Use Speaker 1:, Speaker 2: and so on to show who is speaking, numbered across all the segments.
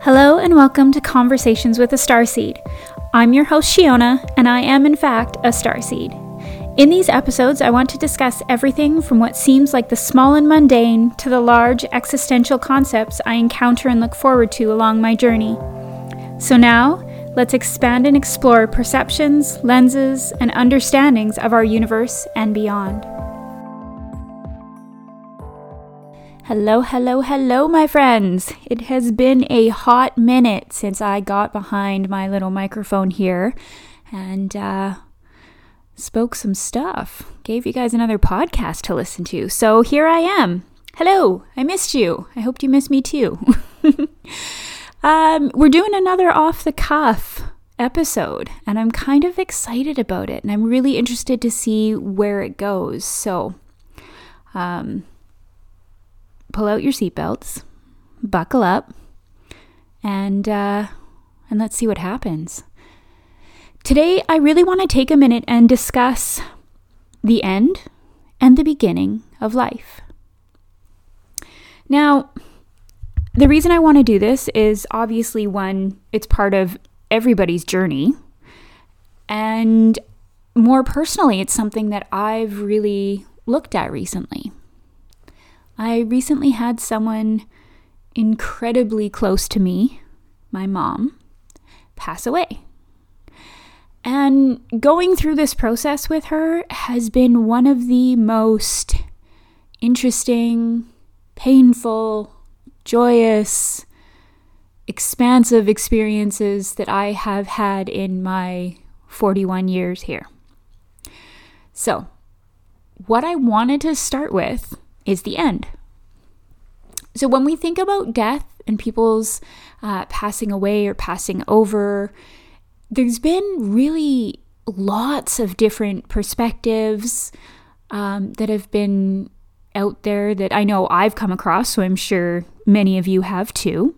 Speaker 1: Hello and welcome to Conversations with a Starseed. I'm your host, Shiona, and I am, in fact, a starseed. In these episodes, I want to discuss everything from what seems like the small and mundane to the large existential concepts I encounter and look forward to along my journey. So now, let's expand and explore perceptions, lenses, and understandings of our universe and beyond. Hello, hello, hello, my friends. It has been a hot minute since I got behind my little microphone here and uh, spoke some stuff. Gave you guys another podcast to listen to. So here I am. Hello, I missed you. I hoped you missed me too. um, we're doing another off the cuff episode, and I'm kind of excited about it, and I'm really interested to see where it goes. So, um, pull out your seatbelts, buckle up, and uh, and let's see what happens. Today, I really want to take a minute and discuss the end and the beginning of life. Now, the reason I want to do this is obviously one, it's part of everybody's journey. And more personally, it's something that I've really looked at recently. I recently had someone incredibly close to me, my mom, pass away. And going through this process with her has been one of the most interesting, painful, joyous, expansive experiences that I have had in my 41 years here. So, what I wanted to start with is the end. So when we think about death and people's uh, passing away or passing over, there's been really lots of different perspectives um, that have been out there that I know I've come across, so I'm sure many of you have too.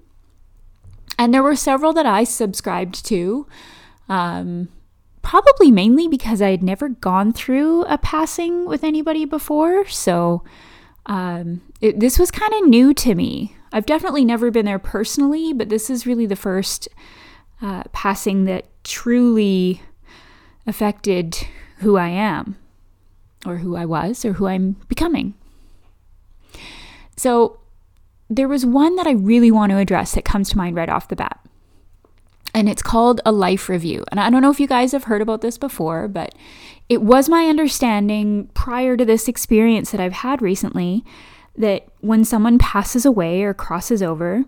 Speaker 1: And there were several that I subscribed to, um, probably mainly because I had never gone through a passing with anybody before. So um, it, this was kind of new to me. I've definitely never been there personally, but this is really the first uh, passing that truly affected who I am, or who I was, or who I'm becoming. So, there was one that I really want to address that comes to mind right off the bat. And it's called a life review. And I don't know if you guys have heard about this before, but it was my understanding prior to this experience that I've had recently that when someone passes away or crosses over,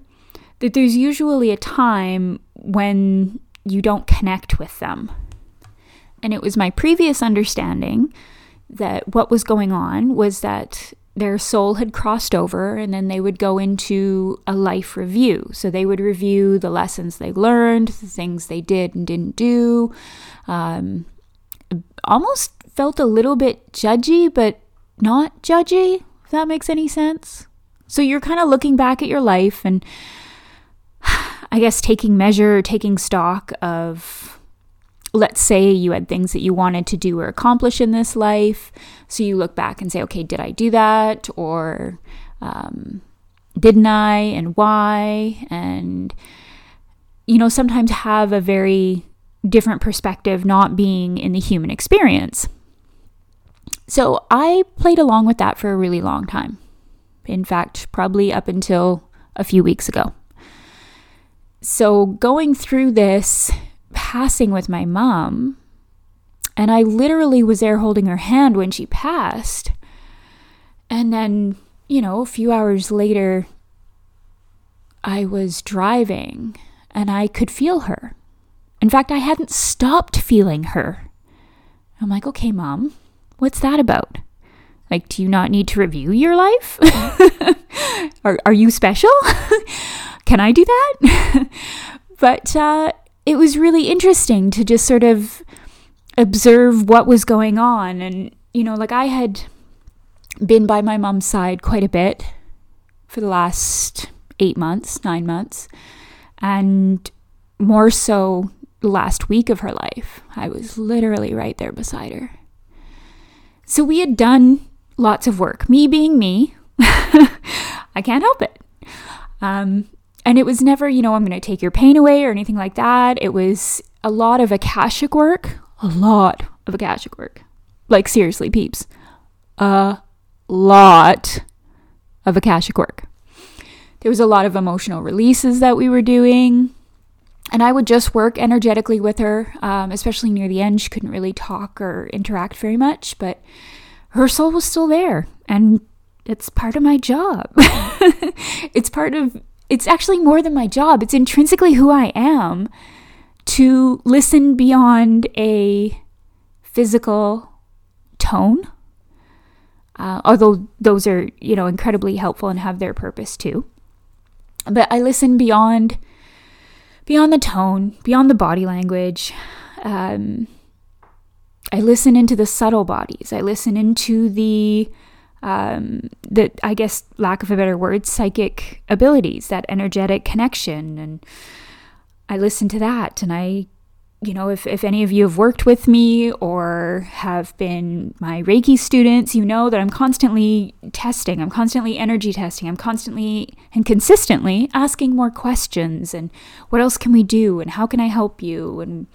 Speaker 1: that there's usually a time when you don't connect with them. And it was my previous understanding that what was going on was that their soul had crossed over and then they would go into a life review. So they would review the lessons they learned, the things they did and didn't do, um, almost felt a little bit judgy, but not judgy, if that makes any sense. So you're kind of looking back at your life and I guess taking measure, taking stock of, let's say you had things that you wanted to do or accomplish in this life. So you look back and say, okay, did I do that? Or um, didn't I? And why? And, you know, sometimes have a very different perspective not being in the human experience. So I played along with that for a really long time. In fact, probably up until a few weeks ago. So going through this passing with my mom, and I literally was there holding her hand when she passed. And then, you know, a few hours later, I was driving and I could feel her. In fact, I hadn't stopped feeling her. I'm like, okay, mom, what's that about? Like, do you not need to review your life? are, are you special? Can I do that? but uh, it was really interesting to just sort of observe what was going on. And, you know, like I had been by my mom's side quite a bit for the last eight months, nine months. And more so last week of her life. I was literally right there beside her. So we had done lots of work. Me being me, I can't help it. Um, and it was never, you know, I'm going to take your pain away or anything like that. It was a lot of Akashic work, a lot of Akashic work. Like, seriously, peeps, a lot of Akashic work. There was a lot of emotional releases that we were doing. And I would just work energetically with her, um, especially near the end. She couldn't really talk or interact very much, but her soul was still there. And it's part of my job. it's part of, it's actually more than my job. It's intrinsically who I am to listen beyond a physical tone. Uh, although those are, you know, incredibly helpful and have their purpose too. But I listen beyond beyond the tone, beyond the body language. Um, I listen into the subtle bodies. I listen into the um, the I guess lack of a better word, psychic abilities, that energetic connection, and I listen to that, and I you know, if, if any of you have worked with me or have been my Reiki students, you know that I'm constantly testing, I'm constantly energy testing, I'm constantly and consistently asking more questions and what else can we do and how can I help you and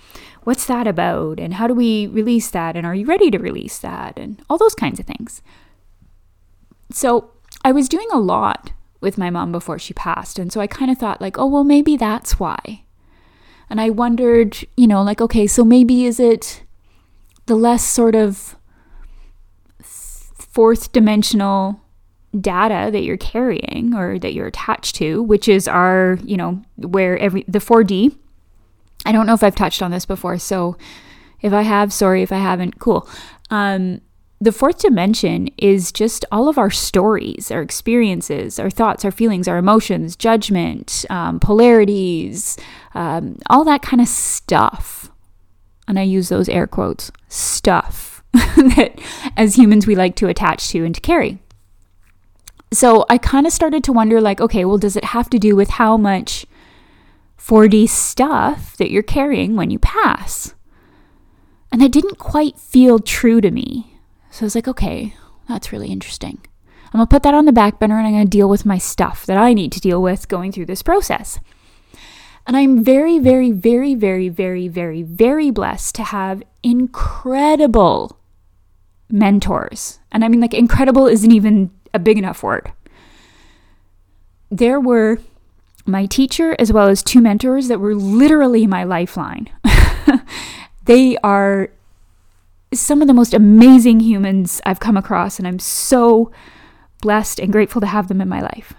Speaker 1: what's that about and how do we release that and are you ready to release that and all those kinds of things. So I was doing a lot with my mom before she passed. And so I kind of thought, like, oh, well, maybe that's why. And I wondered, you know, like, okay, so maybe is it the less sort of fourth dimensional data that you're carrying or that you're attached to, which is our, you know, where every the 4D. I don't know if I've touched on this before, so if I have, sorry if I haven't, cool. Um, the fourth dimension is just all of our stories, our experiences, our thoughts, our feelings, our emotions, judgment, um, polarities, um, all that kind of stuff. And I use those air quotes stuff that as humans we like to attach to and to carry. So I kind of started to wonder like, okay, well, does it have to do with how much 4D stuff that you're carrying when you pass? And that didn't quite feel true to me. So I was like, okay, that's really interesting. I'm gonna put that on the back burner and I'm gonna deal with my stuff that I need to deal with going through this process. And I'm very, very, very, very, very, very, very blessed to have incredible mentors. And I mean, like, incredible isn't even a big enough word. There were my teacher as well as two mentors that were literally my lifeline. they are some of the most amazing humans I've come across, and I'm so blessed and grateful to have them in my life.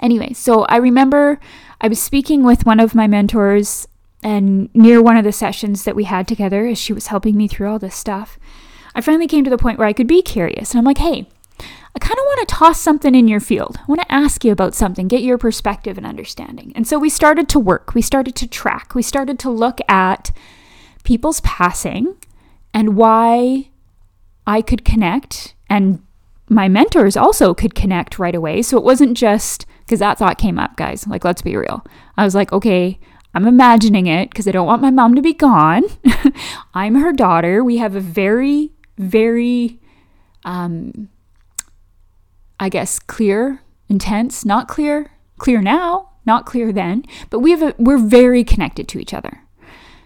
Speaker 1: Anyway, so I remember I was speaking with one of my mentors, and near one of the sessions that we had together, as she was helping me through all this stuff, I finally came to the point where I could be curious. And I'm like, hey, I kind of want to toss something in your field. I want to ask you about something, get your perspective and understanding. And so we started to work, we started to track, we started to look at people's passing and why I could connect and my mentors also could connect right away. So it wasn't just because that thought came up, guys. Like, let's be real. I was like, okay, I'm imagining it because I don't want my mom to be gone. I'm her daughter. We have a very, very, um, I guess, clear, intense, not clear, clear now, not clear then, but we have a, we're very connected to each other.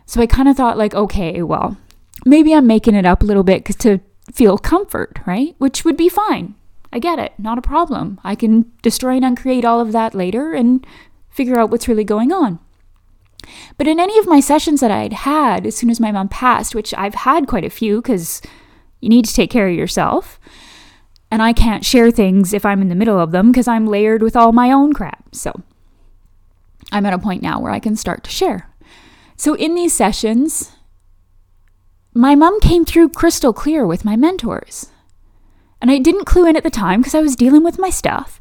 Speaker 1: So I kind of thought, like, okay, well, maybe I'm making it up a little bit to feel comfort, right? Which would be fine. I get it, not a problem. I can destroy and uncreate all of that later and figure out what's really going on. But in any of my sessions that I'd had as soon as my mom passed, which I've had quite a few because you need to take care of yourself, and I can't share things if I'm in the middle of them because I'm layered with all my own crap. So I'm at a point now where I can start to share. So in these sessions, my mom came through crystal clear with my mentors. And I didn't clue in at the time because I was dealing with my stuff.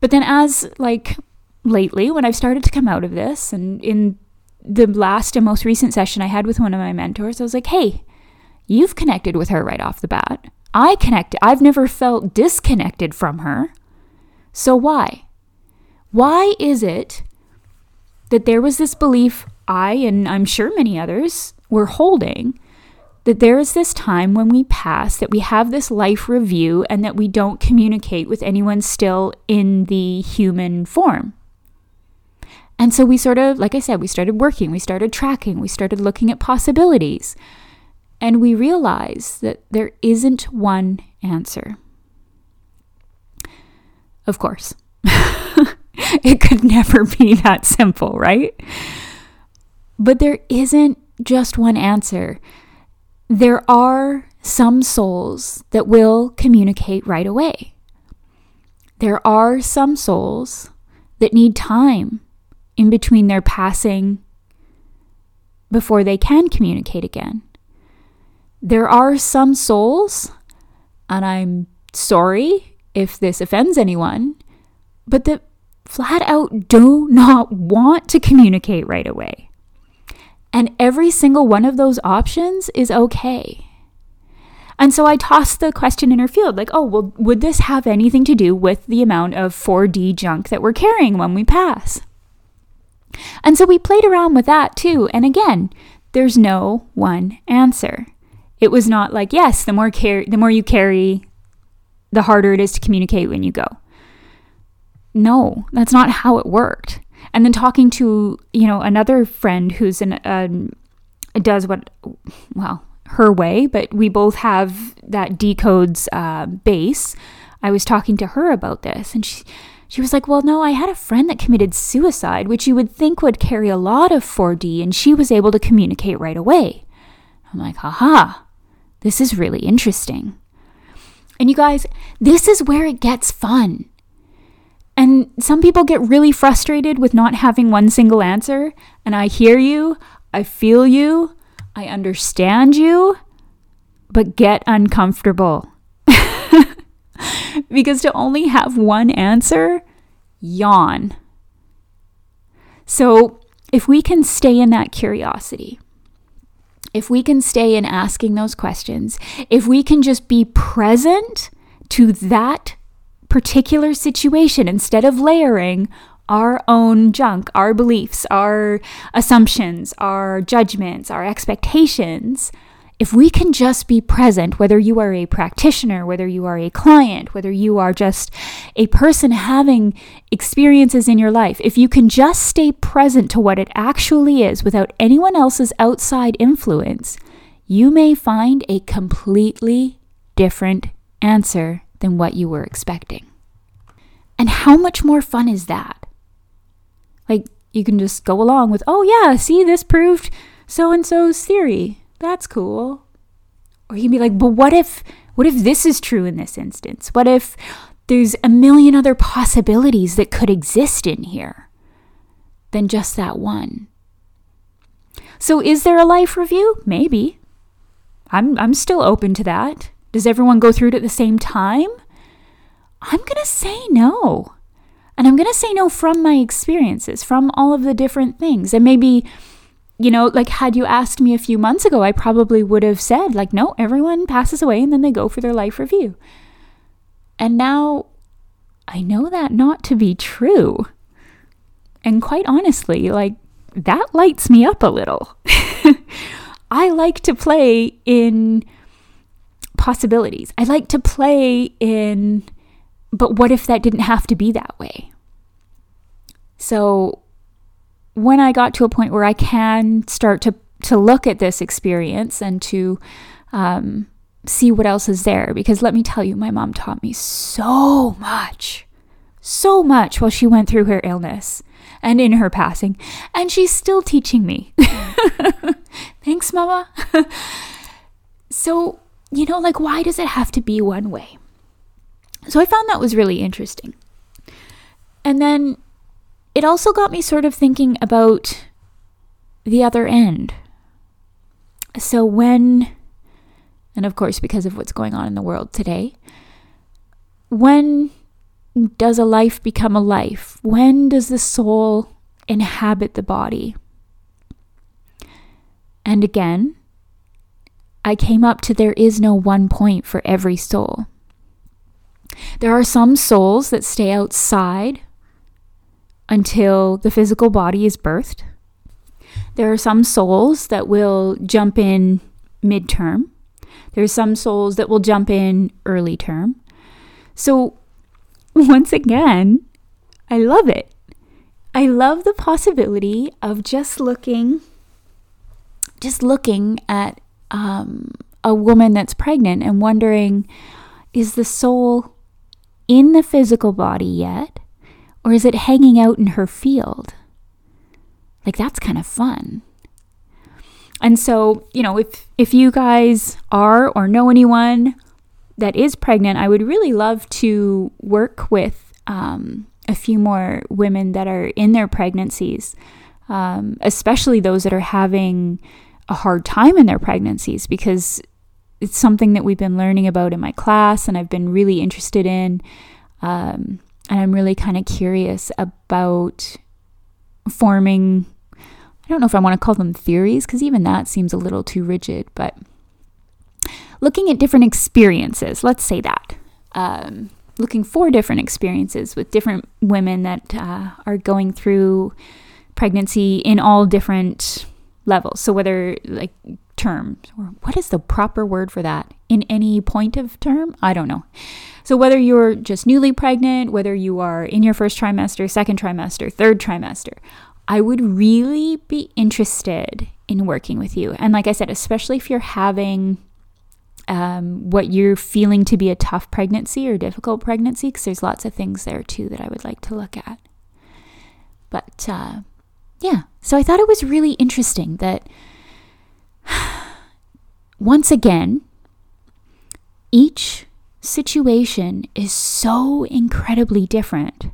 Speaker 1: But then, as like lately, when I've started to come out of this, and in the last and most recent session I had with one of my mentors, I was like, hey, you've connected with her right off the bat. I connected. I've never felt disconnected from her. So why? Why is it that there was this belief I, and I'm sure many others, were holding that there is this time when we pass, that we have this life review, and that we don't communicate with anyone still in the human form. And so we sort of, like I said, we started working, we started tracking, we started looking at possibilities. And we realized that there isn't one answer. Of course, it could never be that simple, right? But there isn't just one answer. There are some souls that will communicate right away. There are some souls that need time in between their passing before they can communicate again. There are some souls, and I'm sorry if this offends anyone, but that flat out do not want to communicate right away. And every single one of those options is okay. And so I tossed the question in her field like, oh, well, would this have anything to do with the amount of 4D junk that we're carrying when we pass? And so we played around with that too. And again, there's no one answer. It was not like, yes, the more car- the more you carry, the harder it is to communicate when you go. No, that's not how it worked. And then talking to, you know, another friend who's an um, does what well, her way, but we both have that decodes uh, base. I was talking to her about this and she she was like, Well, no, I had a friend that committed suicide, which you would think would carry a lot of 4D, and she was able to communicate right away. I'm like, Haha, this is really interesting. And you guys, this is where it gets fun. And some people get really frustrated with not having one single answer. And I hear you, I feel you, I understand you, but get uncomfortable. because to only have one answer, yawn. So, if we can stay in that curiosity, if we can stay in asking those questions, if we can just be present to that particular situation instead of layering our own junk, our beliefs, our assumptions, our judgments, our expectations, if we can just be present, whether you are a practitioner, whether you are a client, whether you are just a person having experiences in your life, if you can just stay present to what it actually is without anyone else's outside influence, you may find a completely different answer than what you were expecting. And how much more fun is that? Like, you can just go along with, oh, yeah, see, this proved so and so's theory that's cool. Or you can be like, but what if what if this is true in this instance? What if there's a million other possibilities that could exist in here than just that one? So is there a life review? Maybe. I'm I'm still open to that. Does everyone go through it at the same time? I'm going to say no. And I'm going to say no from my experiences, from all of the different things. And maybe you know, like had you asked me a few months ago, I probably would have said, like, no, everyone passes away and then they go for their life review. And now I know that not to be true. And quite honestly, like, that lights me up a little. I like to play in possibilities. I like to play in, but what if that didn't have to be that way? So when I got to a point where I can start to to look at this experience and to um, see what else is there, because let me tell you, my mom taught me so much, so much while she went through her illness and in her passing, and she's still teaching me. Thanks, Mama. so, you know, like, why does it have to be one way? So I found that was really interesting. And then it also got me sort of thinking about the other end. So, when, and of course, because of what's going on in the world today, when does a life become a life? When does the soul inhabit the body? And again, I came up to there is no one point for every soul. There are some souls that stay outside until the physical body is birthed. There are some souls that will jump in midterm. There are some souls that will jump in early term. So, once again, I love it. I love the possibility of just looking, just looking at um, a woman that's pregnant and wondering, is the soul in the physical body yet, or is it hanging out in her field? Like that's kind of fun. And so, you know, if if you guys are or know anyone that is pregnant, I would really love to work with um, a few more women that are in their pregnancies, um, especially those that are having a hard time in their pregnancies, because it's something that we've been learning about in my class and I've been really interested in. Um, and I'm really kind of curious about forming I don't know if I want to call them theories because even that seems a little too rigid, but looking at different experiences, let's say that. Um, looking for different experiences with different women that uh, are going through pregnancy in all different levels. So, whether like terms, or what is the proper word for that? In any point of term? I don't know. So, whether you're just newly pregnant, whether you are in your first trimester, second trimester, third trimester, I would really be interested in working with you. And like I said, especially if you're having um, what you're feeling to be a tough pregnancy or difficult pregnancy, because there's lots of things there too that I would like to look at. But uh, yeah, so I thought it was really interesting that once again, each situation is so incredibly different.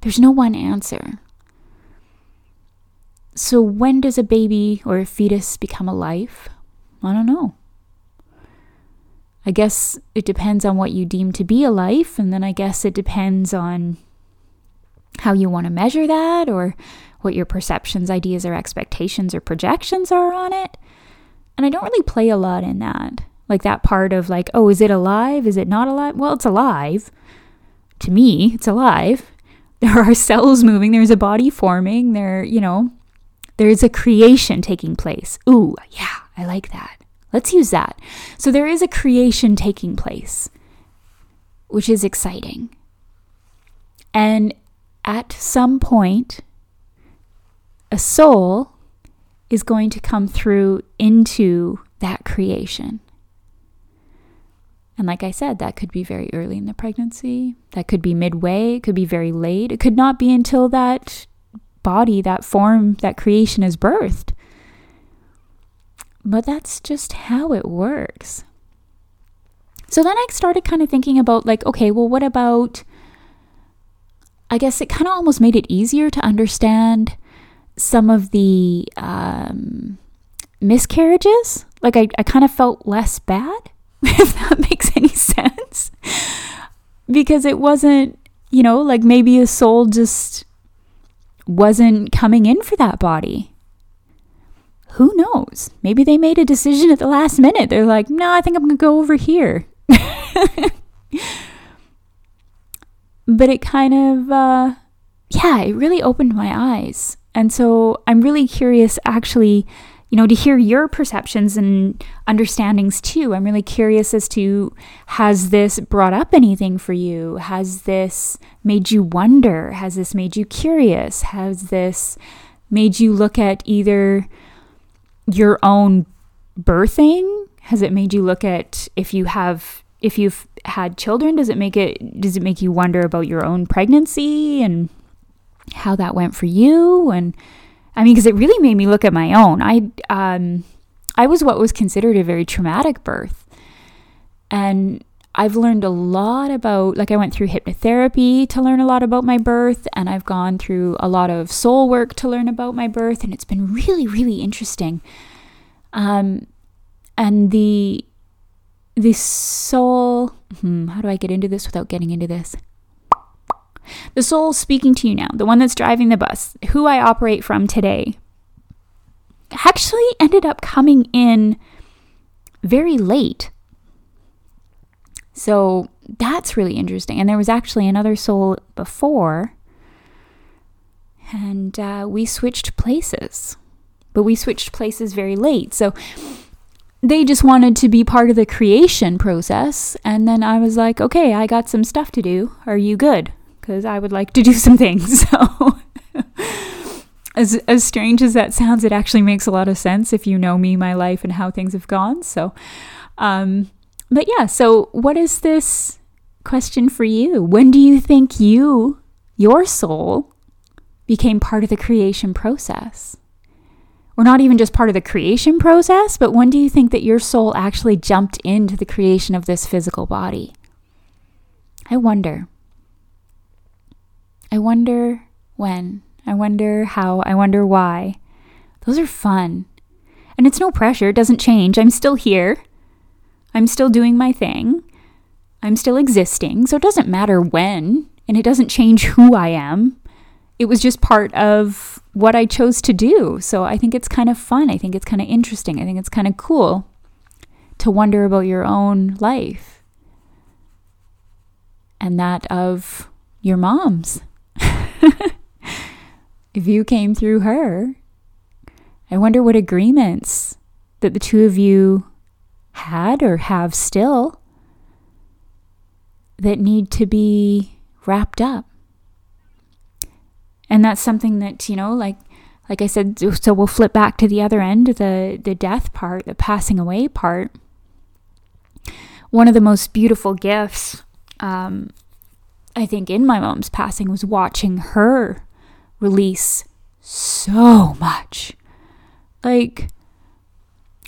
Speaker 1: There's no one answer. So, when does a baby or a fetus become a life? I don't know. I guess it depends on what you deem to be a life, and then I guess it depends on how you want to measure that or what your perceptions, ideas, or expectations or projections are on it. And I don't really play a lot in that. Like that part of, like, oh, is it alive? Is it not alive? Well, it's alive. To me, it's alive. There are cells moving, there's a body forming, there, you know, there is a creation taking place. Ooh, yeah, I like that. Let's use that. So there is a creation taking place, which is exciting. And at some point, a soul is going to come through into that creation. And like I said, that could be very early in the pregnancy. That could be midway. It could be very late. It could not be until that body, that form, that creation is birthed. But that's just how it works. So then I started kind of thinking about, like, okay, well, what about. I guess it kind of almost made it easier to understand some of the um, miscarriages. Like, I, I kind of felt less bad, if that makes any sense. because it wasn't, you know, like maybe a soul just wasn't coming in for that body. Who knows? Maybe they made a decision at the last minute. They're like, no, I think I'm going to go over here. but it kind of, uh, yeah, it really opened my eyes. And so I'm really curious, actually, you know, to hear your perceptions and understandings too. I'm really curious as to has this brought up anything for you? Has this made you wonder? Has this made you curious? Has this made you look at either your own birthing? Has it made you look at if you have if you've had children, does it make it does it make you wonder about your own pregnancy and how that went for you and I mean, because it really made me look at my own. I um, I was what was considered a very traumatic birth, and I've learned a lot about. Like, I went through hypnotherapy to learn a lot about my birth, and I've gone through a lot of soul work to learn about my birth, and it's been really, really interesting. Um, and the the soul. Hmm, how do I get into this without getting into this? The soul speaking to you now, the one that's driving the bus, who I operate from today, actually ended up coming in very late. So that's really interesting. And there was actually another soul before, and uh, we switched places. But we switched places very late. So they just wanted to be part of the creation process. And then I was like, okay, I got some stuff to do. Are you good? Because I would like to do some things. So as as strange as that sounds, it actually makes a lot of sense if you know me, my life, and how things have gone. So, um, but yeah. So, what is this question for you? When do you think you, your soul, became part of the creation process? Or not even just part of the creation process, but when do you think that your soul actually jumped into the creation of this physical body? I wonder. I wonder when. I wonder how. I wonder why. Those are fun. And it's no pressure, it doesn't change. I'm still here. I'm still doing my thing. I'm still existing. So it doesn't matter when, and it doesn't change who I am. It was just part of what I chose to do. So I think it's kind of fun. I think it's kind of interesting. I think it's kind of cool to wonder about your own life and that of your mom's. if you came through her, I wonder what agreements that the two of you had or have still that need to be wrapped up. And that's something that, you know, like like I said, so we'll flip back to the other end, the the death part, the passing away part. One of the most beautiful gifts, um, I think, in my mom's passing was watching her release so much. Like,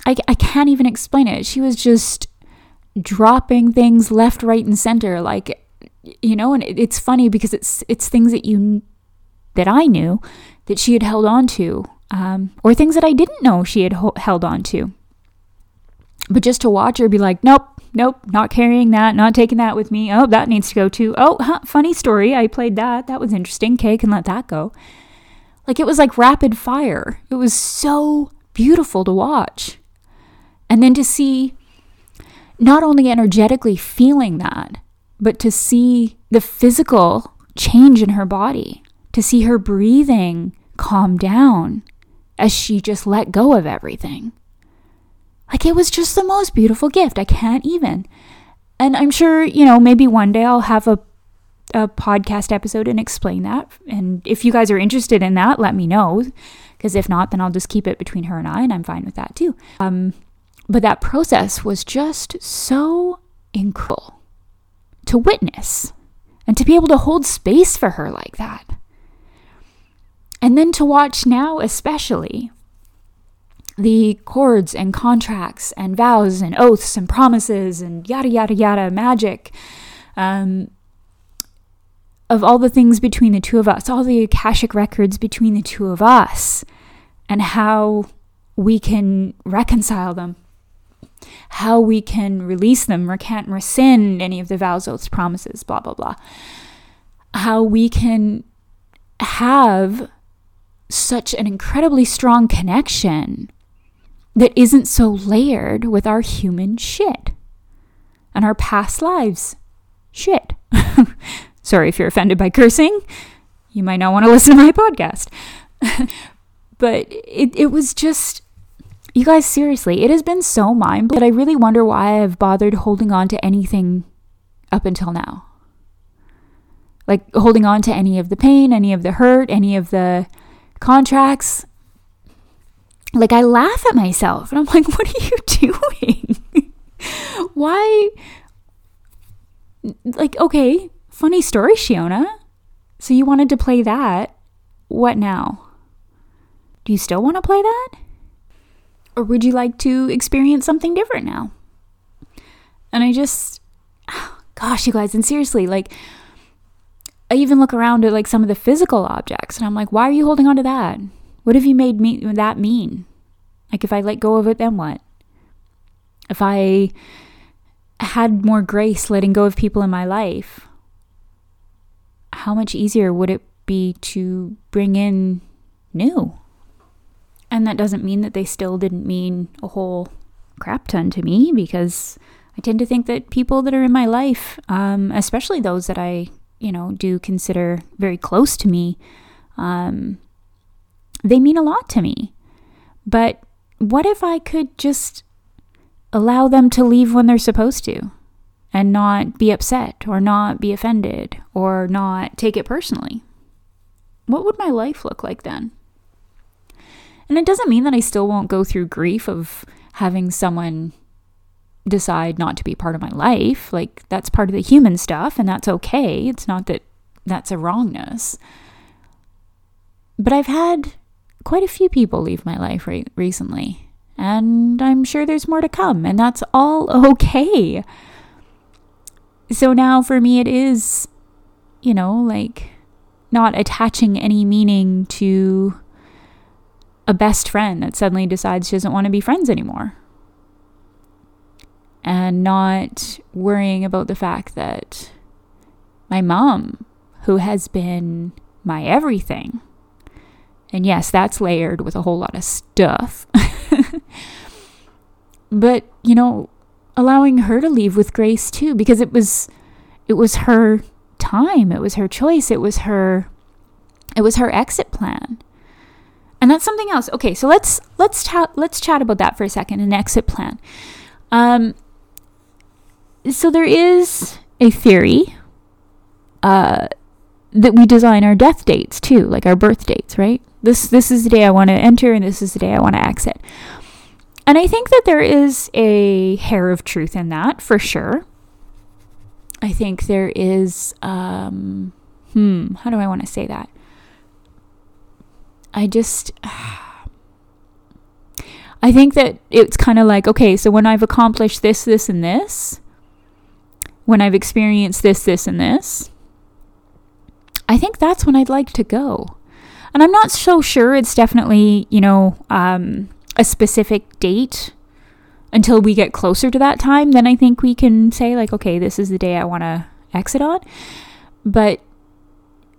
Speaker 1: I, I can't even explain it. She was just dropping things left, right, and center. Like, you know, and it, it's funny because it's it's things that you that I knew that she had held on to, um, or things that I didn't know she had ho- held on to. But just to watch her be like, nope, nope, not carrying that, not taking that with me. Oh, that needs to go too. Oh, huh, funny story. I played that. That was interesting. Okay, can let that go. Like it was like rapid fire. It was so beautiful to watch. And then to see not only energetically feeling that, but to see the physical change in her body, to see her breathing calm down as she just let go of everything. Like it was just the most beautiful gift. I can't even. And I'm sure, you know, maybe one day I'll have a a podcast episode and explain that. And if you guys are interested in that, let me know. Because if not, then I'll just keep it between her and I, and I'm fine with that too. Um, but that process was just so incredible to witness and to be able to hold space for her like that. And then to watch now, especially, the cords and contracts and vows and oaths and promises and yada, yada, yada magic um, of all the things between the two of us, all the Akashic records between the two of us, and how we can reconcile them, how we can release them, recant, rescind any of the vows, oaths, promises, blah, blah, blah. How we can have such an incredibly strong connection that isn't so layered with our human shit and our past lives shit. Sorry if you're offended by cursing. You might not want to listen to my podcast. but it, it was just, you guys, seriously, it has been so mind blowing that I really wonder why I've bothered holding on to anything up until now. Like holding on to any of the pain, any of the hurt, any of the contracts. Like I laugh at myself and I'm like, what are you doing? why? Like, okay, Funny story, Shiona. So you wanted to play that. What now? Do you still want to play that? Or would you like to experience something different now? And I just, gosh, you guys, and seriously, like, I even look around at like some of the physical objects and I'm like, why are you holding on to that? What have you made me that mean? Like, if I let go of it, then what? If I had more grace letting go of people in my life, how much easier would it be to bring in new? And that doesn't mean that they still didn't mean a whole crap ton to me because I tend to think that people that are in my life, um, especially those that I, you know, do consider very close to me, um, they mean a lot to me. But what if I could just allow them to leave when they're supposed to? and not be upset or not be offended or not take it personally. what would my life look like then? And it doesn't mean that I still won't go through grief of having someone decide not to be part of my life. Like, that's part of the human stuff, and that's okay. It's not that that's a wrongness. But I've had quite a few people leave my life re- recently, and I'm sure there's more to come, and that's all okay. So now for me, it is, you know, like not attaching any meaning to a best friend that suddenly decides she doesn't want to be friends anymore. And not worrying about the fact that my mom, who has been my everything, and yes, that's layered with a whole lot of stuff. but, you know, allowing her to leave with grace too because it was it was her time, it was her choice, it was her it was her exit plan. And that's something else. Okay, so let's let's chat let's chat about that for a second, an exit plan. Um so there is a theory uh that we design our death dates too, like our birth dates, right? This this is the day I want to enter and this is the day I want to exit. And I think that there is a hair of truth in that for sure. I think there is um hmm, how do I want to say that? I just I think that it's kind of like, okay, so when I've accomplished this, this, and this, when I've experienced this, this, and this, I think that's when I'd like to go. And I'm not so sure it's definitely, you know, um, a specific date until we get closer to that time. Then I think we can say, like, okay, this is the day I want to exit on. But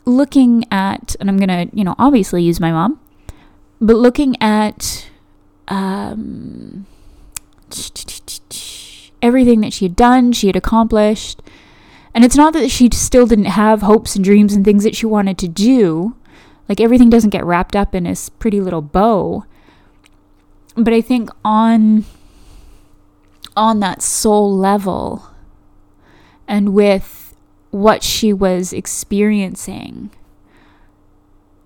Speaker 1: looking at, and I'm going to, you know, obviously use my mom, but looking at um, everything that she had done, she had accomplished. And it's not that she still didn't have hopes and dreams and things that she wanted to do. Like everything doesn't get wrapped up in this pretty little bow. But I think on on that soul level and with what she was experiencing,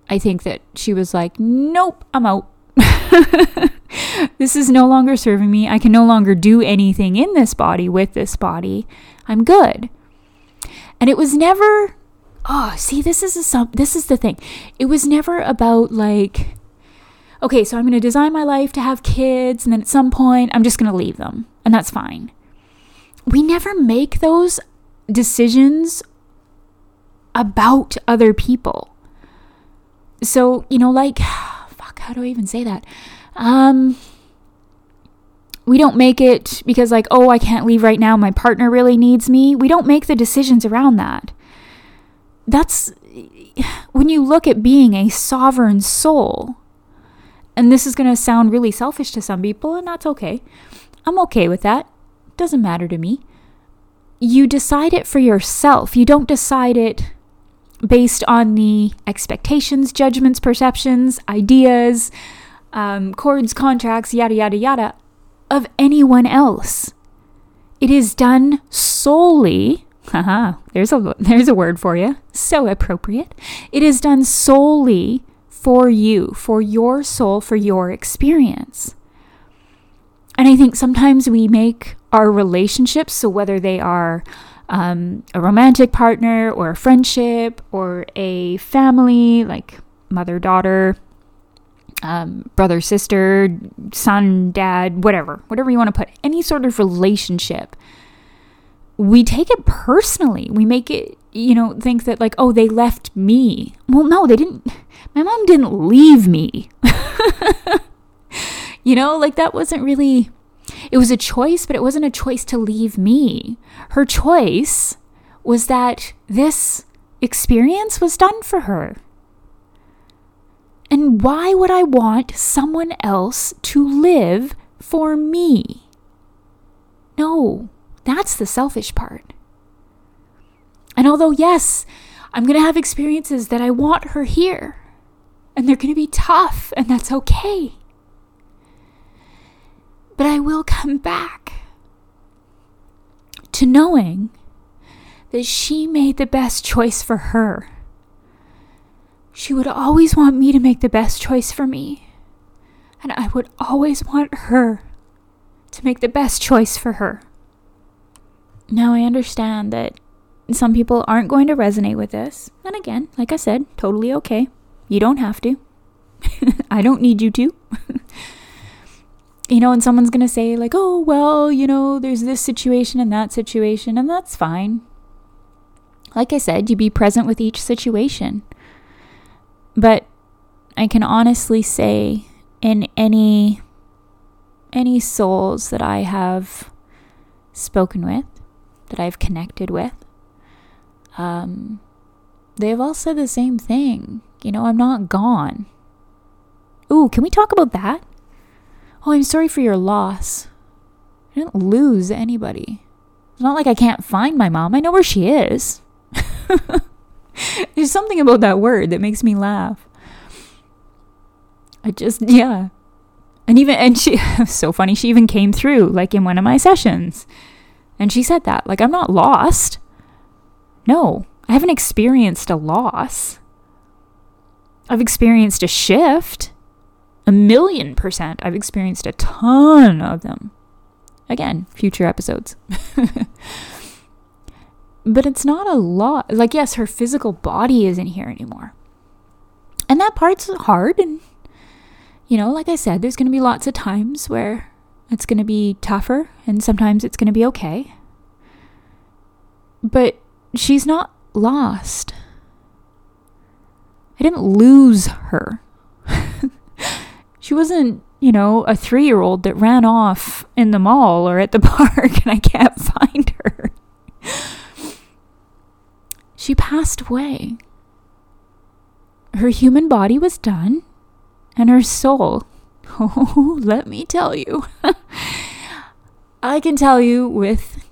Speaker 1: I think that she was like, "Nope, I'm out." this is no longer serving me. I can no longer do anything in this body with this body. I'm good. And it was never oh, see this is a this is the thing. It was never about like okay, so I'm going to design my life to have kids, and then at some point, I'm just going to leave them, and that's fine. We never make those decisions about other people. So, you know, like, fuck, how do I even say that? Um, we don't make it because, like, oh, I can't leave right now. My partner really needs me. We don't make the decisions around that. That's when you look at being a sovereign soul, and this is going to sound really selfish to some people, and that's okay. I'm okay with that. Doesn't matter to me. You decide it for yourself. You don't decide it based on the expectations, judgments, perceptions, ideas, um, cords, contracts, yada, yada, yada, of anyone else. It is done solely, haha, there's a, there's a word for you, so appropriate. It is done solely for you, for your soul, for your experience. And I think sometimes we make our relationships, so whether they are um, a romantic partner or a friendship or a family, like mother, daughter, um, brother, sister, son, dad, whatever, whatever you want to put, any sort of relationship, we take it personally. We make it, you know, think that like, oh, they left me. Well, no, they didn't my mom didn't leave me. you know, like that wasn't really, it was a choice, but it wasn't a choice to leave me. Her choice was that this experience was done for her. And why would I want someone else to live for me? No, that's the selfish part. And although, yes, I'm going to have experiences that I want her here, and they're going to be tough, and that's okay. But I will come back to knowing that she made the best choice for her. she would always want me to make the best choice for me. And I would always want her to make the best choice for her. Now, I understand that some people aren't going to resonate with this. And again, like I said, totally okay. You don't have to. I don't need you to. you know, and someone's going to say, like, oh, well, you know, there's this situation and that situation, and that's fine. Like I said, you be present with each situation. But I can honestly say, in any any souls that I have spoken with, that I've connected with, um, they've all said the same thing. You know, I'm not gone. Ooh, can we talk about that? Oh, I'm sorry for your loss. I didn't lose anybody. It's not like I can't find my mom. I know where she is. There's something about that word that makes me laugh. I just, yeah. And even, and she, so funny, she even came through, like in one of my sessions. And she said that, like, I'm not lost. No, I haven't experienced a loss. I've experienced a shift. A million percent. I've experienced a ton of them. Again, future episodes. but it's not a lot. Like, yes, her physical body isn't here anymore. And that part's hard. And, you know, like I said, there's going to be lots of times where it's going to be tougher and sometimes it's going to be okay. But she's not lost. I didn't lose her. she wasn't, you know, a three year old that ran off in the mall or at the park and I can't find her. She passed away. Her human body was done, and her soul, let me tell you, I can tell you with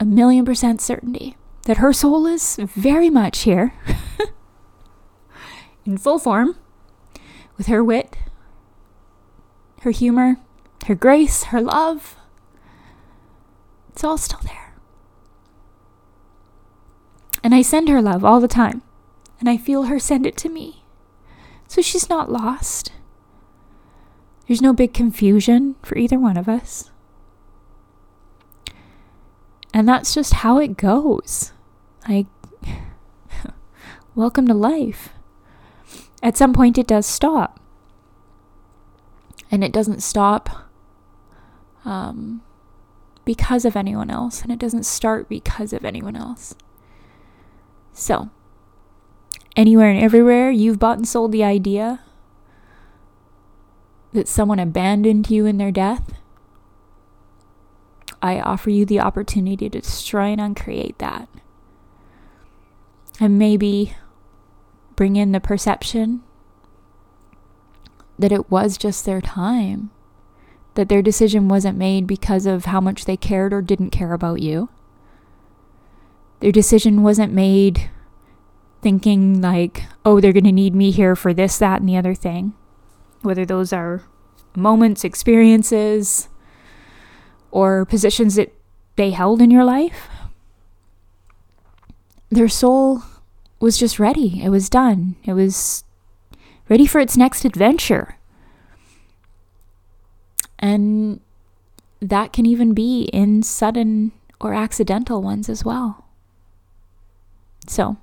Speaker 1: a million percent certainty that her soul is very much here, in full form, with her wit, her humor, her grace, her love. It's all still there. And I send her love all the time. And I feel her send it to me. So she's not lost. There's no big confusion for either one of us. And that's just how it goes. Like, welcome to life. At some point, it does stop. And it doesn't stop um, because of anyone else, and it doesn't start because of anyone else. So, anywhere and everywhere you've bought and sold the idea that someone abandoned you in their death, I offer you the opportunity to destroy and uncreate that. And maybe bring in the perception that it was just their time, that their decision wasn't made because of how much they cared or didn't care about you their decision wasn't made thinking like, oh, they're going to need me here for this, that, and the other thing. Whether those are moments, experiences, or positions that they held in your life. Their soul was just ready. It was done. It was ready for its next adventure. And that can even be in sudden or accidental ones as well. So,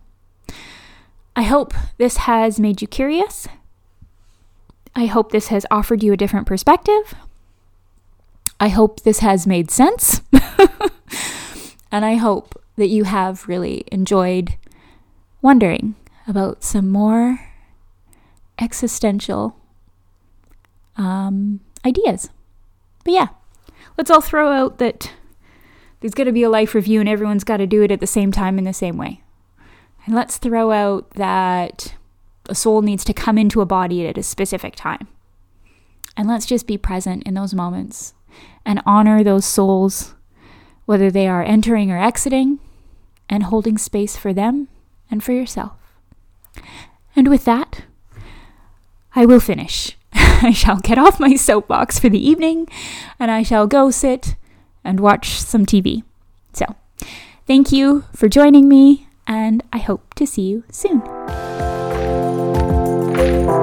Speaker 1: I hope this has made you curious. I hope this has offered you a different perspective. I hope this has made sense. and I hope that you have really enjoyed wondering about some more existential um, ideas. But yeah, let's all throw out that there's going to be a life review and everyone's got to do it at the same time in the same way. And let's throw out that a soul needs to come into a body at a specific time. And let's just be present in those moments and honor those souls, whether they are entering or exiting, and holding space for them and for yourself. And with that, I will finish. I shall get off my soapbox for the evening and I shall go sit and watch some TV. So, thank you for joining me and I hope to see you soon. Bye.